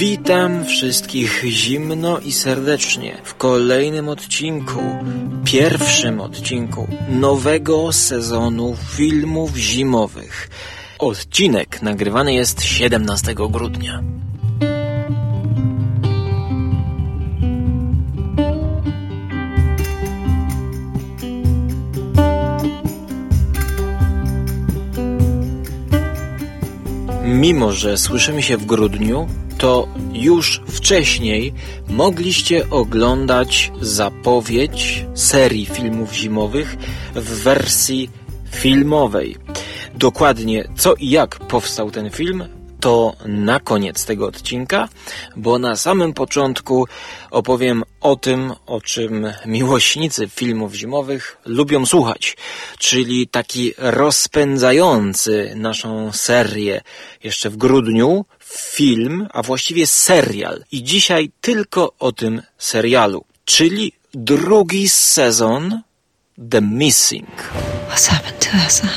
Witam wszystkich zimno i serdecznie w kolejnym odcinku, pierwszym odcinku nowego sezonu filmów zimowych. Odcinek nagrywany jest 17 grudnia. Mimo, że słyszymy się w grudniu, to już wcześniej mogliście oglądać zapowiedź serii filmów zimowych w wersji filmowej. Dokładnie co i jak powstał ten film, to na koniec tego odcinka, bo na samym początku opowiem o tym, o czym miłośnicy filmów zimowych lubią słuchać, czyli taki rozpędzający naszą serię jeszcze w grudniu film, a właściwie serial. I dzisiaj tylko o tym serialu, czyli drugi sezon The Missing. What's happened to Elsa?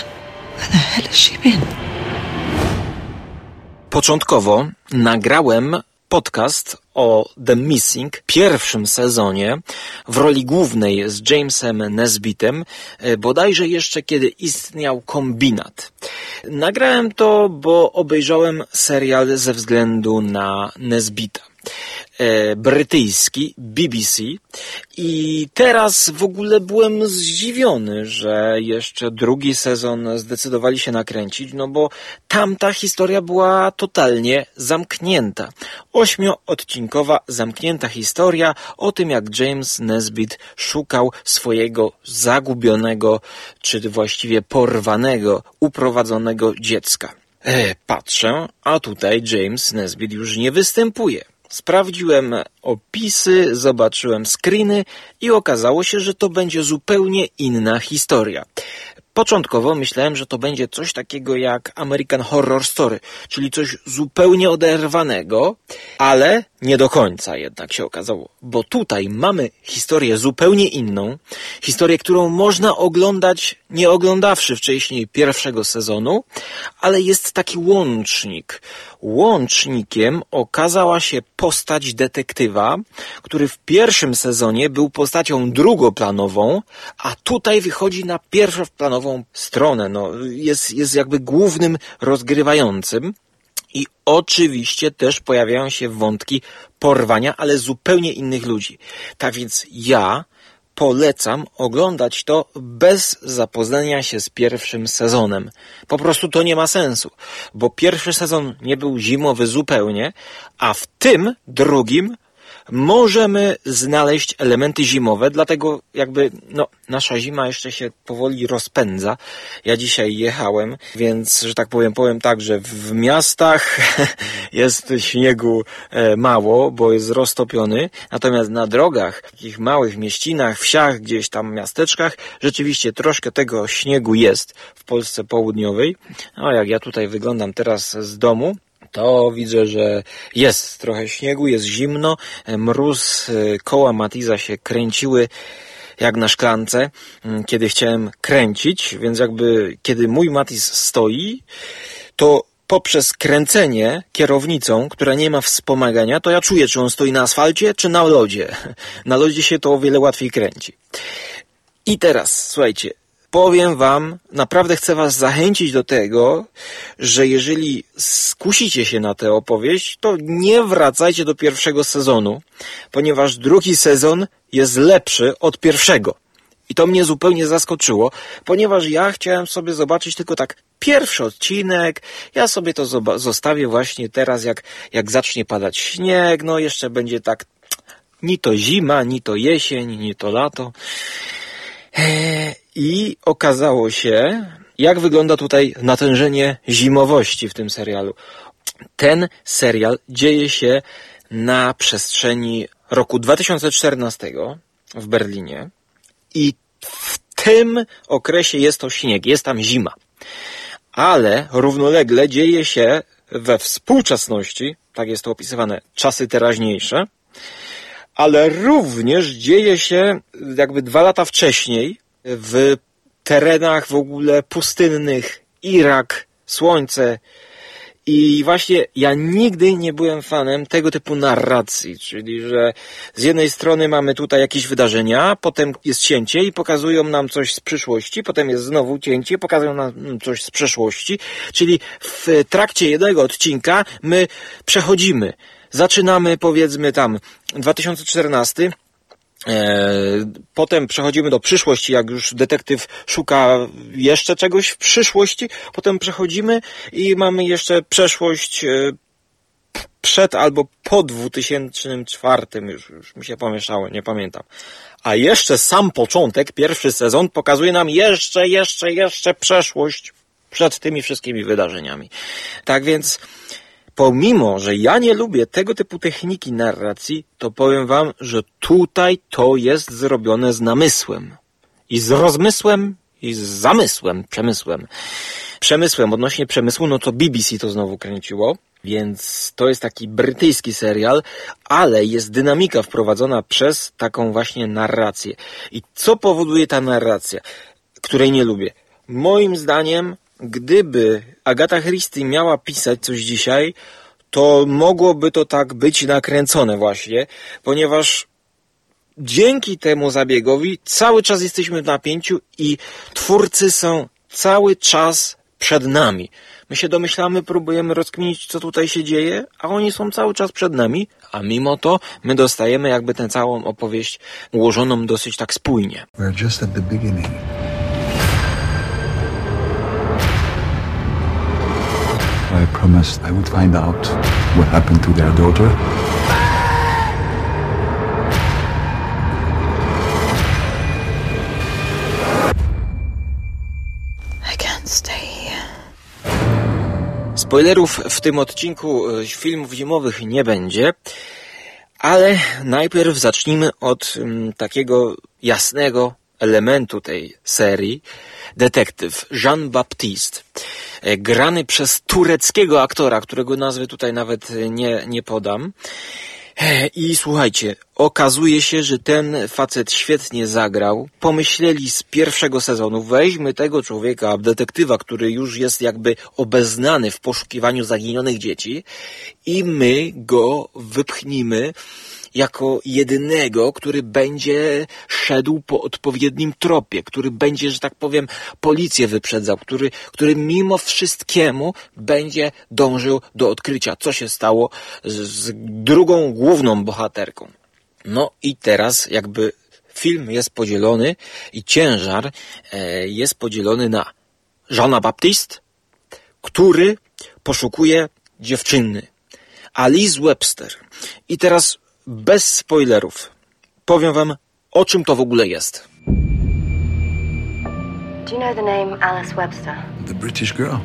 Where the hell has she been? Początkowo nagrałem podcast o The Missing, pierwszym sezonie, w roli głównej z Jamesem Nesbitem, e, bodajże jeszcze kiedy istniał kombinat. Nagrałem to, bo obejrzałem serial ze względu na Nesbita. E, brytyjski BBC i teraz w ogóle byłem zdziwiony, że jeszcze drugi sezon zdecydowali się nakręcić, no bo tamta historia była totalnie zamknięta. Ośmioodcinkowa zamknięta historia o tym, jak James Nesbitt szukał swojego zagubionego, czy właściwie porwanego, uprowadzonego dziecka. E, patrzę, a tutaj James Nesbitt już nie występuje. Sprawdziłem opisy, zobaczyłem screeny i okazało się, że to będzie zupełnie inna historia. Początkowo myślałem, że to będzie coś takiego jak American Horror Story, czyli coś zupełnie oderwanego, ale nie do końca jednak się okazało, bo tutaj mamy historię zupełnie inną, historię, którą można oglądać nie oglądawszy wcześniej pierwszego sezonu, ale jest taki łącznik. Łącznikiem okazała się postać detektywa, który w pierwszym sezonie był postacią drugoplanową, a tutaj wychodzi na pierwszoplanową stronę. No, jest, jest jakby głównym rozgrywającym. I oczywiście też pojawiają się wątki porwania, ale zupełnie innych ludzi. Tak więc ja polecam oglądać to bez zapoznania się z pierwszym sezonem. Po prostu to nie ma sensu, bo pierwszy sezon nie był zimowy zupełnie, a w tym drugim możemy znaleźć elementy zimowe, dlatego jakby no, nasza zima jeszcze się powoli rozpędza. Ja dzisiaj jechałem, więc, że tak powiem, powiem tak, że w miastach jest śniegu e, mało, bo jest roztopiony, natomiast na drogach, takich małych mieścinach, wsiach, gdzieś tam miasteczkach, rzeczywiście troszkę tego śniegu jest w Polsce południowej. No jak ja tutaj wyglądam teraz z domu, to widzę, że jest trochę śniegu, jest zimno, mróz, e, koła Matiza się kręciły jak na szklance, mm, kiedy chciałem kręcić, więc jakby kiedy mój Matiz stoi, to poprzez kręcenie kierownicą, która nie ma wspomagania, to ja czuję, czy on stoi na asfalcie, czy na lodzie. Na lodzie się to o wiele łatwiej kręci. I teraz, słuchajcie, powiem Wam, naprawdę chcę Was zachęcić do tego, że jeżeli skusicie się na tę opowieść, to nie wracajcie do pierwszego sezonu, ponieważ drugi sezon jest lepszy od pierwszego. I to mnie zupełnie zaskoczyło, ponieważ ja chciałem sobie zobaczyć tylko tak pierwszy odcinek. Ja sobie to zostawię właśnie teraz, jak, jak zacznie padać śnieg. No jeszcze będzie tak ni to zima, ni to jesień, ni to lato. Eee, I okazało się, jak wygląda tutaj natężenie zimowości w tym serialu. Ten serial dzieje się na przestrzeni roku 2014 w Berlinie i w tym okresie jest to śnieg, jest tam zima. Ale równolegle dzieje się we współczesności, tak jest to opisywane, czasy teraźniejsze, ale również dzieje się jakby dwa lata wcześniej w terenach w ogóle pustynnych, Irak, słońce I właśnie ja nigdy nie byłem fanem tego typu narracji, czyli że z jednej strony mamy tutaj jakieś wydarzenia, potem jest cięcie i pokazują nam coś z przyszłości, potem jest znowu cięcie, pokazują nam coś z przeszłości, czyli w trakcie jednego odcinka my przechodzimy. Zaczynamy powiedzmy tam 2014 E, potem przechodzimy do przyszłości, jak już detektyw szuka jeszcze czegoś w przyszłości. Potem przechodzimy i mamy jeszcze przeszłość e, przed albo po 2004. Już, już mi się pomieszało, nie pamiętam. A jeszcze sam początek, pierwszy sezon pokazuje nam jeszcze, jeszcze, jeszcze przeszłość przed tymi wszystkimi wydarzeniami. Tak więc pomimo, że ja nie lubię tego typu techniki narracji, to powiem wam, że tutaj to jest zrobione z namysłem. I z rozmysłem, i z zamysłem, przemysłem. Przemysłem, odnośnie przemysłu, no to BBC to znowu kręciło, więc to jest taki brytyjski serial, ale jest dynamika wprowadzona przez taką właśnie narrację. I co powoduje ta narracja, której nie lubię? Moim zdaniem gdyby Agata Christie miała pisać coś dzisiaj, to mogłoby to tak być nakręcone właśnie, ponieważ dzięki temu zabiegowi cały czas jesteśmy w napięciu i twórcy są cały czas przed nami. My się domyślamy, próbujemy rozkminić, co tutaj się dzieje, a oni są cały czas przed nami, a mimo to my dostajemy jakby tę całą opowieść ułożoną dosyć tak spójnie. We're just at the beginning. I promised I would find out what happened to their daughter. I can't stay here. Spoilerów w tym odcinku e, filmów zimowych nie będzie, ale najpierw zacznijmy od um, takiego jasnego elementu tej serii, detektyw Jean-Baptiste, e, grany przez tureckiego aktora, którego nazwy tutaj nawet nie, nie podam. E, I słuchajcie, okazuje się, że ten facet świetnie zagrał. Pomyśleli z pierwszego sezonu, weźmy tego człowieka, detektywa, który już jest jakby obeznany w poszukiwaniu zaginionych dzieci i my go wypchnimy jako jedynego, który będzie szedł po odpowiednim tropie, który będzie, że tak powiem, policję wyprzedzał, który, który mimo wszystkiemu będzie dążył do odkrycia, co się stało z, z drugą główną bohaterką. No i teraz jakby film jest podzielony i ciężar e, jest podzielony na Jeana Baptiste, który poszukuje dziewczyny. Alice Webster. I teraz bez spoilerów. Powiem wam, o czym to w ogóle jest. Do you know the name Alice Webster? The British girl.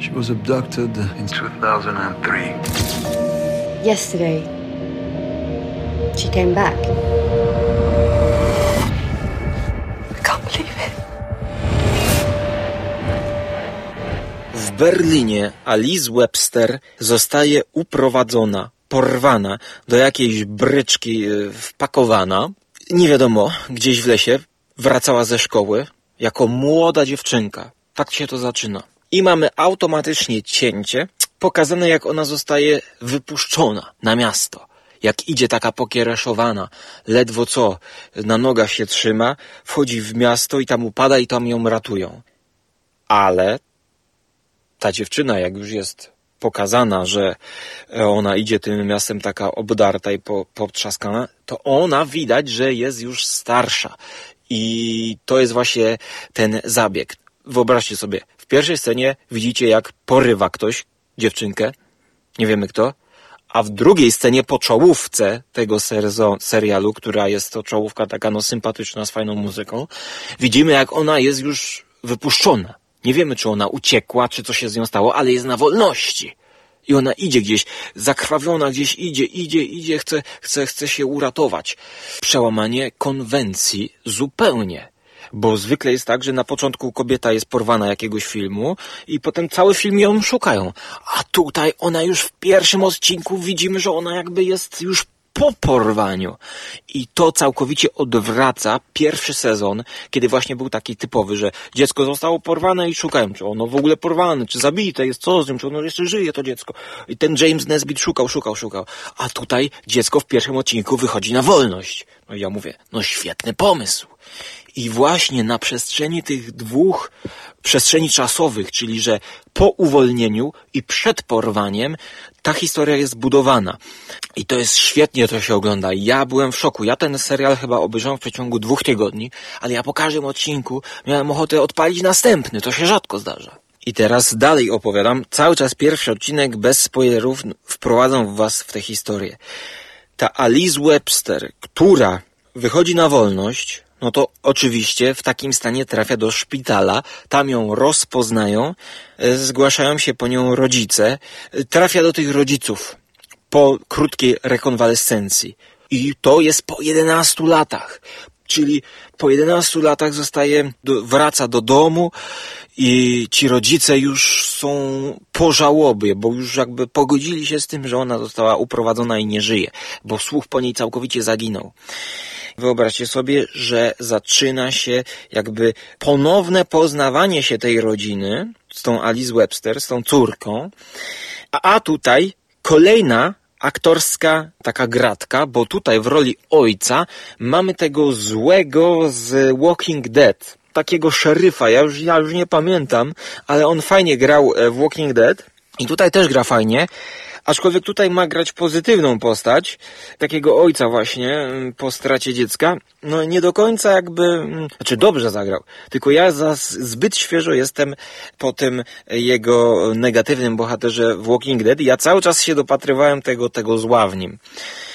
She was abducted in 2003. Yesterday, she came back. I can't believe it. W Berlinie Alice Webster zostaje uprowadzona porwana, do jakiejś bryczki e, wpakowana. Nie wiadomo, gdzieś w lesie wracała ze szkoły jako młoda dziewczynka. Tak się to zaczyna. I mamy automatycznie cięcie, pokazane jak ona zostaje wypuszczona na miasto. Jak idzie taka pokiereszowana, ledwo co na nogach się trzyma, wchodzi w miasto i tam upada i tam ją ratują. Ale ta dziewczyna, jak już jest pokazana, że ona idzie tym miastem taka obdarta i po, potrzaskana, to ona widać, że jest już starsza. I to jest właśnie ten zabieg. Wyobraźcie sobie, w pierwszej scenie widzicie, jak porywa ktoś dziewczynkę, nie wiemy kto, a w drugiej scenie po czołówce tego serialu, która jest to czołówka taka no sympatyczna, z fajną muzyką, widzimy jak ona jest już wypuszczona. Nie wiemy, czy ona uciekła, czy co się z nią stało, ale jest na wolności. I ona idzie gdzieś, zakrwawiona gdzieś idzie, idzie, idzie, chce, chce, chce się uratować. Przełamanie konwencji zupełnie. Bo zwykle jest tak, że na początku kobieta jest porwana jakiegoś filmu i potem cały film ją szukają. A tutaj ona już w pierwszym odcinku widzimy, że ona jakby jest już po porwaniu. I to całkowicie odwraca pierwszy sezon, kiedy właśnie był taki typowy, że dziecko zostało porwane i szukają, czy ono w ogóle porwane, czy zabite jest, co z nim, czy ono jeszcze żyje, to dziecko. I ten James Nesbitt szukał, szukał, szukał. A tutaj dziecko w pierwszym odcinku wychodzi na wolność. No i ja mówię, no świetny pomysł. I właśnie na przestrzeni tych dwóch przestrzeni czasowych, czyli że po uwolnieniu i przed porwaniem ta historia jest budowana. I to jest świetnie to się ogląda. Ja byłem w szoku. Ja ten serial chyba obejrzałem w przeciągu dwóch tygodni, ale ja po każdym odcinku miałem ochotę odpalić następny. To się rzadko zdarza. I teraz dalej opowiadam. Cały czas pierwszy odcinek bez spoilerów wprowadzam was w tę historię. Ta Alice Webster, która wychodzi na wolność, no to oczywiście w takim stanie trafia do szpitala, tam ją rozpoznają, e, zgłaszają się po nią rodzice, e, trafia do tych rodziców po krótkiej rekonwalescencji. I to jest po 11 latach. Czyli po 11 latach zostaje, wraca do domu i ci rodzice już są po żałobie, bo już jakby pogodzili się z tym, że ona została uprowadzona i nie żyje, bo słuch po niej całkowicie zaginął. Wyobraźcie sobie, że zaczyna się jakby ponowne poznawanie się tej rodziny z tą Alice Webster, z tą córką, a, a tutaj kolejna aktorska taka gratka, bo tutaj w roli ojca mamy tego złego z Walking Dead, takiego szeryfa, ja już, ja już nie pamiętam, ale on fajnie grał e, w Walking Dead. I tutaj też gra fajnie, Aczkolwiek tutaj ma grać pozytywną postać, takiego ojca właśnie mm, po stracie dziecka. No nie do końca jakby, mm, znaczy dobrze zagrał, tylko ja za zbyt świeżo jestem po tym jego negatywnym bohaterze w Walking Dead ja cały czas się dopatrywałem tego, tego zła w nim.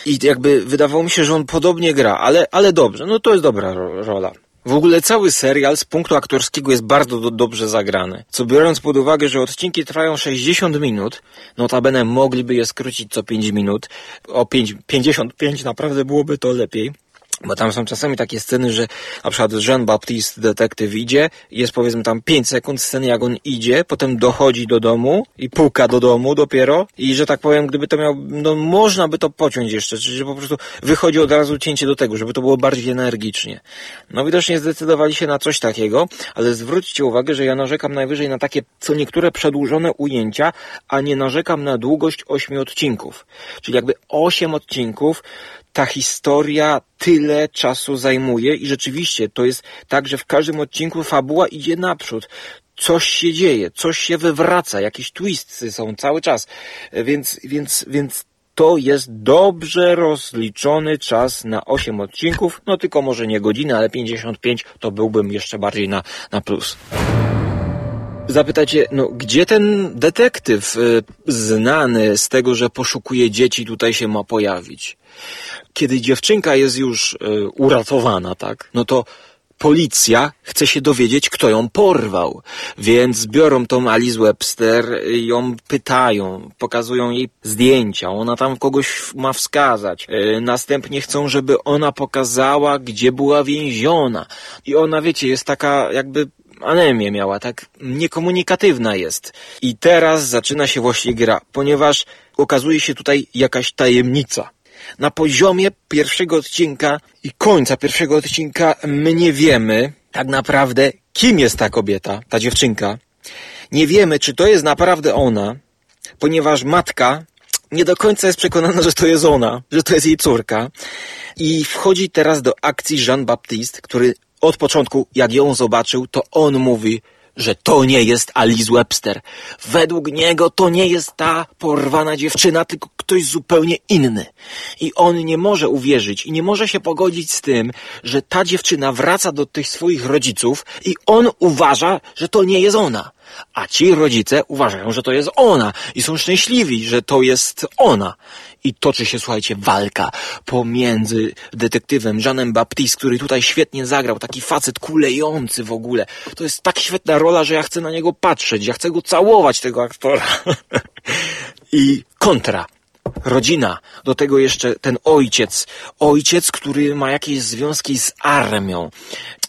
I jakby wydawało mi się, że on podobnie gra, ale, ale dobrze, no to jest dobra rola. W ogóle cały serial z punktu aktorskiego jest bardzo do, dobrze zagrany. Co biorąc pod uwagę, że odcinki trwają 60 minut, notabene mogliby je skrócić co 5 minut, o 5, 55 naprawdę byłoby to lepiej. Bo tam są czasami takie sceny, że na przykład Jean-Baptiste detektyw idzie, jest powiedzmy tam 5 sekund sceny jak on idzie, potem dochodzi do domu i puka do domu dopiero i że tak powiem, gdyby to miał, no można by to pociąć jeszcze, czyli że po prostu wychodzi od razu cięcie do tego, żeby to było bardziej energicznie. No widocznie zdecydowali się na coś takiego, ale zwróćcie uwagę, że ja narzekam najwyżej na takie co niektóre przedłużone ujęcia, a nie narzekam na długość 8 odcinków. Czyli jakby 8 odcinków ta historia tyle czasu zajmuje i rzeczywiście to jest tak, że w każdym odcinku fabuła idzie naprzód. Coś się dzieje, coś się wywraca, jakieś twisty są cały czas. Więc, więc, więc to jest dobrze rozliczony czas na 8 odcinków, no tylko może nie godziny, ale 55 to byłbym jeszcze bardziej na, na plus. Zapytacie, no gdzie ten detektyw y, znany z tego, że poszukuje dzieci tutaj się ma pojawić? kiedy dziewczynka jest już y, uratowana, tak, no to policja chce się dowiedzieć, kto ją porwał. Więc biorą tą Alice Webster, ją pytają, pokazują jej zdjęcia, ona tam kogoś ma wskazać. Y, następnie chcą, żeby ona pokazała, gdzie była więziona. I ona, wiecie, jest taka jakby anemię miała, tak niekomunikatywna jest. I teraz zaczyna się właśnie gra, ponieważ okazuje się tutaj jakaś tajemnica na poziomie pierwszego odcinka i końca pierwszego odcinka my nie wiemy tak naprawdę, kim jest ta kobieta, ta dziewczynka. Nie wiemy, czy to jest naprawdę ona, ponieważ matka nie do końca jest przekonana, że to jest ona, że to jest jej córka. I wchodzi teraz do akcji Jean-Baptiste, który od początku, jak ją zobaczył, to on mówi, że to nie jest Alice Webster. Według niego to nie jest ta porwana dziewczyna, tylko ktoś zupełnie inny. I on nie może uwierzyć i nie może się pogodzić z tym, że ta dziewczyna wraca do tych swoich rodziców i on uważa, że to nie jest ona. A ci rodzice uważają, że to jest ona i są szczęśliwi, że to jest ona. I toczy się, słuchajcie, walka pomiędzy detektywem Jeanem Baptiste, który tutaj świetnie zagrał, taki facet kulejący w ogóle. To jest tak świetna rola, że ja chcę na niego patrzeć, ja chcę go całować, tego aktora. I kontra rodzina, do tego jeszcze ten ojciec, ojciec, który ma jakieś związki z armią.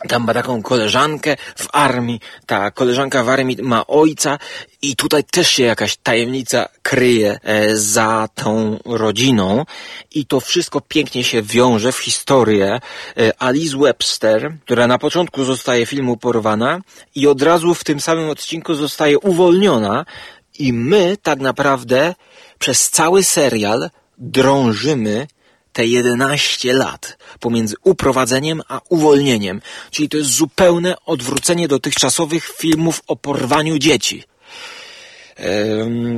Tam ma taką koleżankę w armii, ta koleżanka w armii ma ojca i tutaj też się jakaś tajemnica kryje e, za tą rodziną. I to wszystko pięknie się wiąże w historię e, Alice Webster, która na początku zostaje filmu porwana i od razu w tym samym odcinku zostaje uwolniona. I my tak naprawdę przez cały serial drążymy te 11 lat pomiędzy uprowadzeniem a uwolnieniem. Czyli to jest zupełne odwrócenie dotychczasowych filmów o porwaniu dzieci.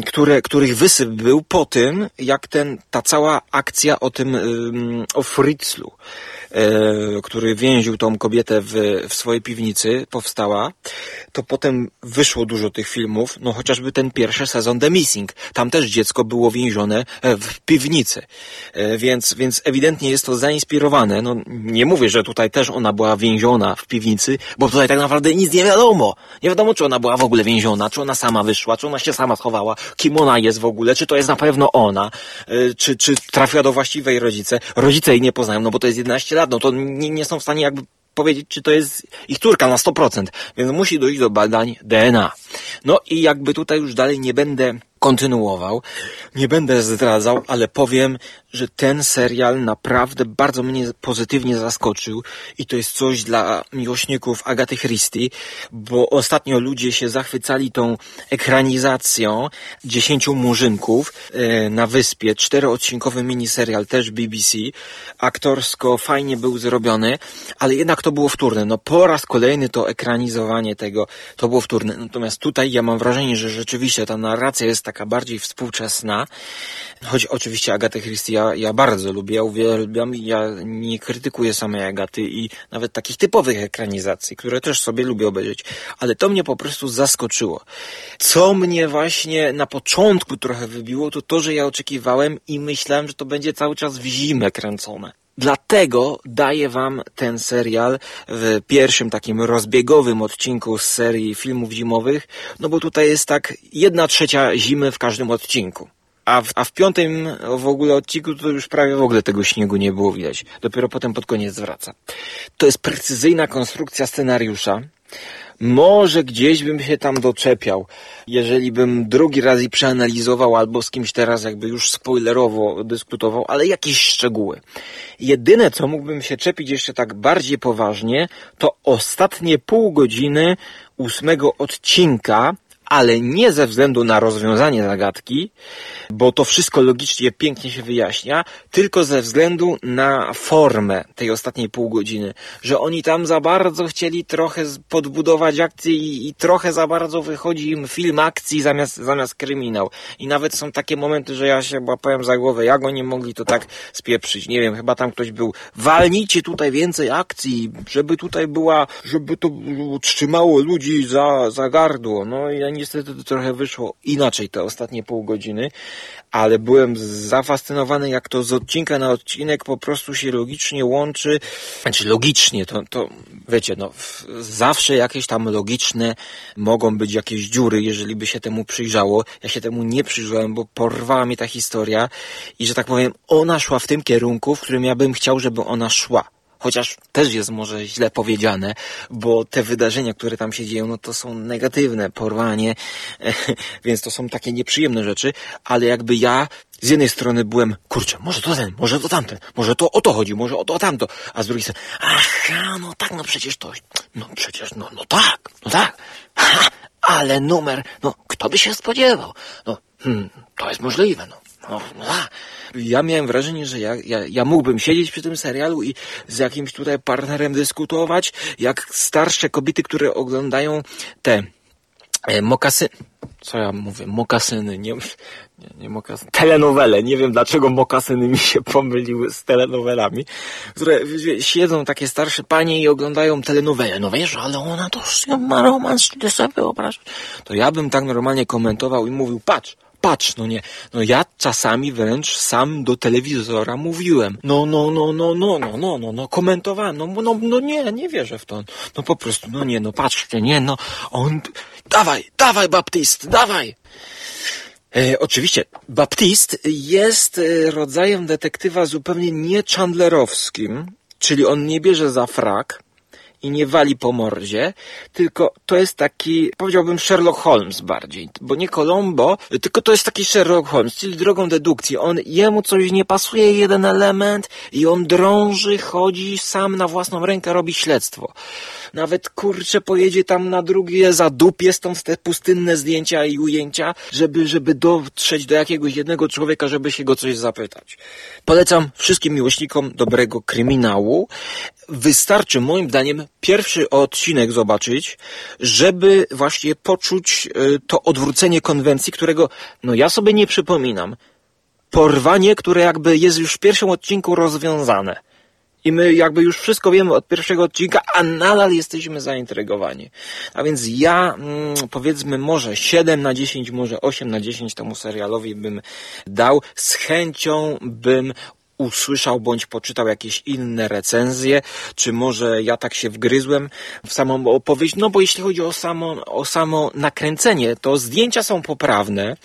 Które, których wysyp był po tym, jak ten, ta cała akcja o tym, o Fritzlu, który więził tą kobietę w, w swojej piwnicy, powstała, to potem wyszło dużo tych filmów, no chociażby ten pierwszy sezon The Missing. Tam też dziecko było więzione e, w piwnicy. E, więc, więc ewidentnie jest to zainspirowane. No nie mówię, że tutaj też ona była więziona w piwnicy, bo tutaj tak naprawdę nic nie wiadomo. Nie wiadomo, czy ona była w ogóle więziona, czy ona sama wyszła, czy ona się sama schowała, kim ona jest w ogóle, czy to jest na pewno ona, czy, czy trafiła do właściwej rodzice. Rodzice jej nie poznają, no bo to jest 11 lat, to nie, nie są w stanie jakby powiedzieć, czy to jest ich córka na 100%, więc musi dojść do badań DNA. No i jakby tutaj już dalej nie będę kontynuował. Nie będę zdradzał, ale powiem, że ten serial naprawdę bardzo mnie pozytywnie zaskoczył i to jest coś dla miłośników Agaty Christie, bo ostatnio ludzie się zachwycali tą ekranizacją dziesięciu murzynków e, na wyspie, czteroodcinkowy miniserial też BBC. Aktorsko fajnie był zrobiony, ale jednak to było wtórne. No po raz kolejny to ekranizowanie tego, to było wtórne. Natomiast tutaj ja mam wrażenie, że rzeczywiście ta narracja jest taka bardziej współczesna. Choć oczywiście Agatę Christie ja, ja bardzo lubię, ja uwielbiam i ja nie krytykuję samej Agaty i nawet takich typowych ekranizacji, które też sobie lubię obejrzeć. Ale to mnie po prostu zaskoczyło. Co mnie właśnie na początku trochę wybiło, to to, że ja oczekiwałem i myślałem, że to będzie cały czas w zimę kręcone. Dlatego daję Wam ten serial w pierwszym takim rozbiegowym odcinku z serii filmów zimowych, no bo tutaj jest tak jedna trzecia zimy w każdym odcinku. A w, a w piątym w ogóle odcinku to już prawie w ogóle tego śniegu nie było widać. Dopiero potem pod koniec wraca. To jest precyzyjna konstrukcja scenariusza. Może gdzieś bym się tam doczepiał, jeżeli bym drugi raz i przeanalizował, albo z kimś teraz jakby już spoilerowo dyskutował, ale jakieś szczegóły. Jedyne, co mógłbym się czepić jeszcze tak bardziej poważnie, to ostatnie pół godziny ósmego odcinka, ale nie ze względu na rozwiązanie zagadki, bo to wszystko logicznie pięknie się wyjaśnia, tylko ze względu na formę tej ostatniej pół godziny, że oni tam za bardzo chcieli trochę podbudować akcję i, i trochę za bardzo wychodzi im film akcji zamiast, zamiast kryminał. I nawet są takie momenty, że ja się łapałem za głowę, jak oni mogli to tak spieprzyć. Nie wiem, chyba tam ktoś był, walnijcie tutaj więcej akcji, żeby tutaj była, żeby to trzymało ludzi za, za gardło. No i ja niestety to trochę wyszło inaczej te ostatnie pół godziny, ale byłem zafascynowany, jak to z odcinka na odcinek po prostu się logicznie łączy. Znaczy logicznie, to, to wiecie, no zawsze jakieś tam logiczne mogą być jakieś dziury, jeżeli by się temu przyjrzało. Ja się temu nie przyjrzałem, bo porwała mnie ta historia i, że tak powiem, ona szła w tym kierunku, w którym ja bym chciał, żeby ona szła chociaż też jest może źle powiedziane, bo te wydarzenia, które tam się dzieją, no to są negatywne, porwanie, więc to są takie nieprzyjemne rzeczy, ale jakby ja z jednej strony byłem, kurczę, może to ten, może to tamten, może to o to chodzi, może o to o tamto, a z drugiej strony, aha, no tak, no przecież to, no przecież, no, no tak, no tak, ha, ale numer, no kto by się spodziewał, no, hmm, to jest możliwe, no, no, no ja miałem wrażenie, że ja, ja, ja mógłbym siedzieć przy tym serialu i z jakimś tutaj partnerem dyskutować, jak starsze kobiety, które oglądają te e, mokasy... Co ja mówię? Mokasyny, nie, nie, nie mokasyny. Telenowele. Nie wiem dlaczego mokasyny mi się pomyliły z telenowelami, które siedzą takie starsze panie i oglądają telenowele. No wiesz, ale ona to ma romans, ty sobie wyobrażasz? To ja bym tak normalnie komentował i mówił, patrz, patrz, no nie, no ja czasami wręcz sam do telewizora mówiłem, no, no, no, no, no, no, no, no, no, komentowałem, no, no, no nie, nie wierzę w to, no po prostu, no nie, no patrzcie, nie, no, on, dawaj, dawaj Baptist, dawaj. E, oczywiście, Baptist jest e, rodzajem detektywa zupełnie nie Chandlerowskim, czyli on nie bierze za frak, i nie wali po mordzie, tylko to jest taki, powiedziałbym Sherlock Holmes bardziej, bo nie Colombo, tylko to jest taki Sherlock Holmes, czyli drogą dedukcji. On, jemu coś nie pasuje, jeden element i on drąży, chodzi sam na własną rękę, robi śledztwo. Nawet kurczę pojedzie tam na drugie zadupie stąd te pustynne zdjęcia i ujęcia, żeby, żeby dotrzeć do jakiegoś jednego człowieka, żeby się go coś zapytać. Polecam wszystkim miłośnikom dobrego kryminału. Wystarczy moim zdaniem pierwszy odcinek zobaczyć, żeby właśnie poczuć e, to odwrócenie konwencji, którego no ja sobie nie przypominam. Porwanie, które jakby jest już w pierwszym odcinku rozwiązane. I my jakby już wszystko wiemy od pierwszego odcinka, a nadal jesteśmy zaintrygowani. A więc ja mm, powiedzmy może 7 na 10, może 8 na 10 temu serialowi bym dał. Z chęcią bym usłyszał bądź poczytał jakieś inne recenzje, czy może ja tak się wgryzłem w samą opowieść, no bo jeśli chodzi o samo, o samo nakręcenie, to zdjęcia są poprawne,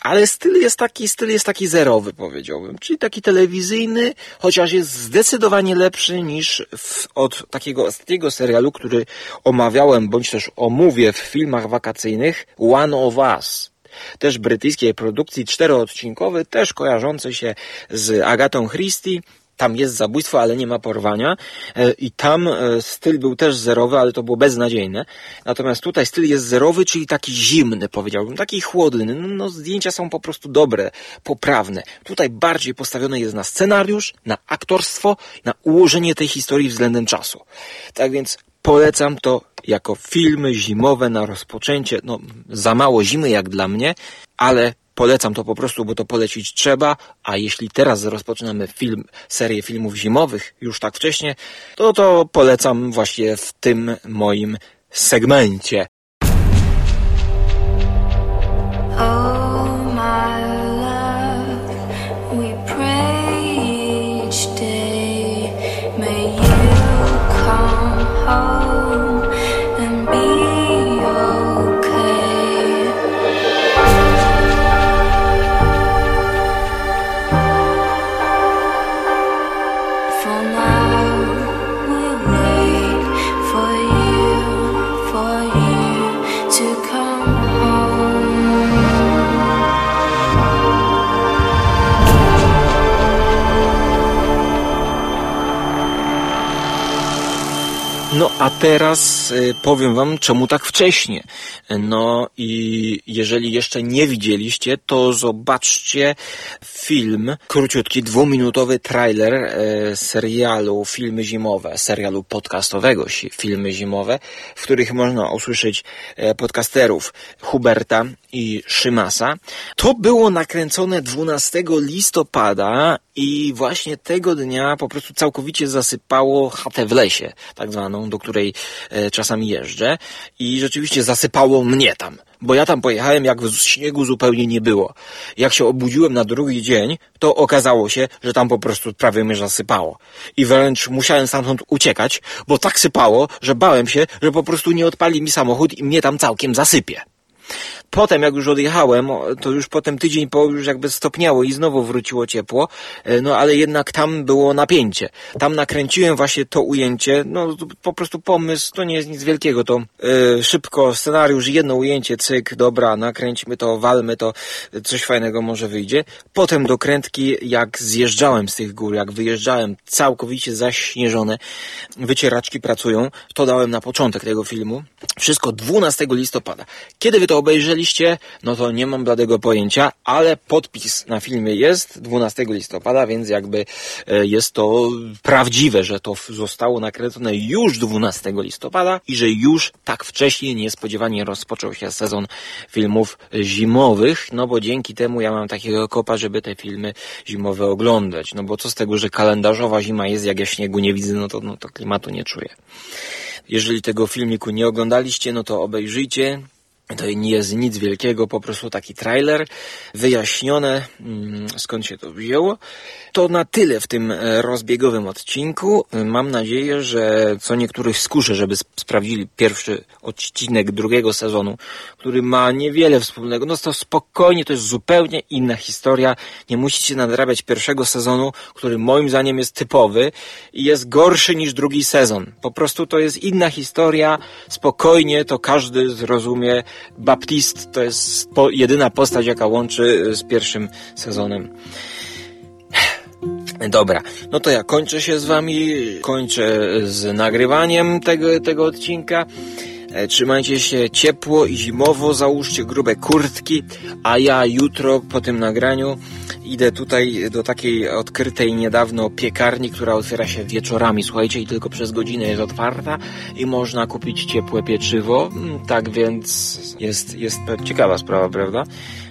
ale styl jest taki, styl jest taki zerowy, powiedziałbym, czyli taki telewizyjny, chociaż jest zdecydowanie lepszy niż w, od takiego ostatniego serialu, który omawiałem, bądź też omówię w filmach wakacyjnych, One of Us też brytyjskiej produkcji, czteroodcinkowy, też kojarzący się z Agatą Christie. Tam jest zabójstwo, ale nie ma porwania. E, I tam e, styl był też zerowy, ale to było beznadziejne. Natomiast tutaj styl jest zerowy, czyli taki zimny, powiedziałbym, taki chłodny. No, no zdjęcia są po prostu dobre, poprawne. Tutaj bardziej postawione jest na scenariusz, na aktorstwo, na ułożenie tej historii względem czasu. Tak więc polecam to jako filmy zimowe na rozpoczęcie. No, za mało zimy jak dla mnie, ale polecam to po prostu, bo to polecić trzeba, a jeśli teraz rozpoczynamy film, serię filmów zimowych już tak wcześnie, to to polecam właśnie w tym moim segmencie. No a teraz y, powiem Wam, czemu tak wcześnie. No i jeżeli jeszcze nie widzieliście, to zobaczcie film, króciutki, dwuminutowy trailer e, serialu Filmy Zimowe, serialu podcastowego Filmy Zimowe, w których można usłyszeć e, podcasterów Huberta i Szymasa. To było nakręcone 12 listopada i właśnie tego dnia po prostu całkowicie zasypało chatę w lesie, tak zwaną, do której e, czasami jeżdżę i rzeczywiście zasypało mnie tam bo ja tam pojechałem, jak śniegu zupełnie nie było. Jak się obudziłem na drugi dzień, to okazało się, że tam po prostu prawie mnie zasypało. I wręcz musiałem stamtąd uciekać, bo tak sypało, że bałem się, że po prostu nie odpali mi samochód i mnie tam całkiem zasypie. Potem, jak już odjechałem, to już potem tydzień po już jakby stopniało i znowu wróciło ciepło, e, no ale jednak tam było napięcie. Tam nakręciłem właśnie to ujęcie, no po prostu pomysł, to nie jest nic wielkiego, to yy, szybko scenariusz, jedno ujęcie, cyk, dobra, nakręćmy to, walmy to, coś fajnego może wyjdzie. Potem do krętki, jak zjeżdżałem z tych gór, jak wyjeżdżałem całkowicie zaśnieżone, wycieraczki pracują, to dałem na początek tego filmu. Wszystko 12 listopada. Kiedy wy to obejrzeliście, no to nie mam bladego pojęcia, ale podpis na filmie jest 12 listopada, więc jakby e, jest to prawdziwe, że to zostało nakręcone już 12 listopada i że już tak wcześnie niespodziewanie rozpoczął się sezon filmów zimowych, no bo dzięki temu ja mam takiego kopa, żeby te filmy zimowe oglądać, no bo co z tego, że kalendarzowa zima jest, jak ja śniegu nie widzę, no to, no to klimatu nie czuję. Jeżeli tego filmiku nie oglądaliście, no to obejrzyjcie. To nie jest nic wielkiego, po prostu taki trailer, wyjaśnione mm, skąd się to wzięło. To na tyle w tym e, rozbiegowym odcinku. Mam nadzieję, że co niektórych skuszę, żeby sprawdzili pierwszy odcinek drugiego sezonu, który ma niewiele wspólnego. No to spokojnie, to jest zupełnie inna historia. Nie musicie nadrabiać pierwszego sezonu, który moim zdaniem jest typowy i jest gorszy niż drugi sezon. Po prostu to jest inna historia. Spokojnie to każdy zrozumie Baptist to jest po, jedyna postać, jaka łączy z pierwszym sezonem. Dobra, no to ja kończę się z wami, kończę z nagrywaniem tego, tego odcinka. E, trzymajcie się ciepło i zimowo, załóżcie grube kurtki, a ja jutro po tym nagraniu idę tutaj do takiej odkrytej niedawno piekarni, która otwiera się wieczorami, słuchajcie, i tylko przez godzinę jest otwarta i można kupić ciepłe pieczywo, mm, tak więc jest, jest ciekawa sprawa, prawda?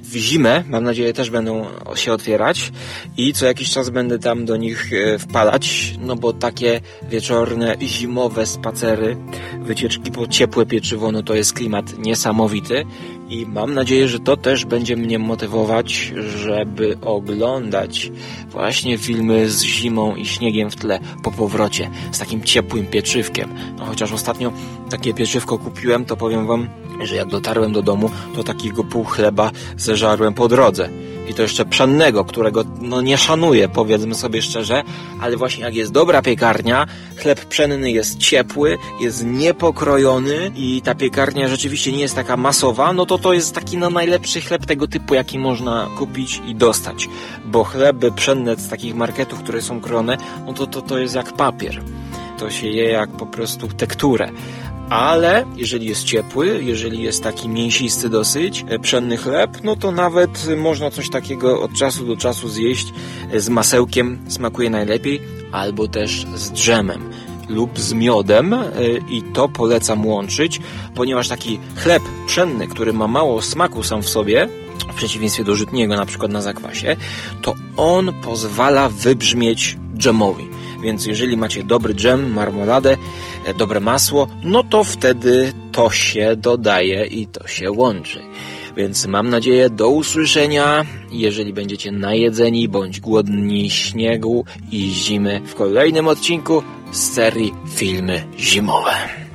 W zimę, mam nadzieję, też będą się otwierać. I co jakiś czas będę tam do nich e, wpadać, no bo takie wieczorne, zimowe spacery, wycieczki po ciepłe pieczywo, no to jest klimat niesamowity i mam nadzieję, że to też będzie mnie motywować, żeby oglądać właśnie filmy z zimą i śniegiem w tle po powrocie, z takim ciepłym pieczywkiem. No chociaż ostatnio takie pieczywko kupiłem, to powiem wam, że jak dotarłem do domu, to takiego pół chleba zeżarłem po drodze. I to jeszcze pszennego, którego no nie szanuję, powiedzmy sobie szczerze, ale właśnie jak jest dobra piekarnia, chleb pszenny jest ciepły, jest niepokrojony i ta piekarnia rzeczywiście nie jest taka masowa, no to to jest taki no najlepszy chleb tego typu, jaki można kupić i dostać. Bo chleby pszenne z takich marketów, które są krojone, no to to, to jest jak papier. To się je jak po prostu tekturę ale jeżeli jest ciepły, jeżeli jest taki mięsisty dosyć, e, pszenny chleb, no to nawet można coś takiego od czasu do czasu zjeść e, z masełkiem, smakuje najlepiej, albo też z drzemem lub z miodem e, i to polecam łączyć, ponieważ taki chleb pszenny, który ma mało smaku sam w sobie, w przeciwieństwie do żytniego na przykład na zakwasie, to on pozwala wybrzmieć dżemowi. Więc jeżeli macie dobry dżem, marmoladę, e, dobre masło, no to wtedy to się dodaje i to się łączy. Więc mam nadzieję do usłyszenia, jeżeli będziecie najedzeni bądź głodni śniegu i zimy w kolejnym odcinku z serii Filmy Zimowe.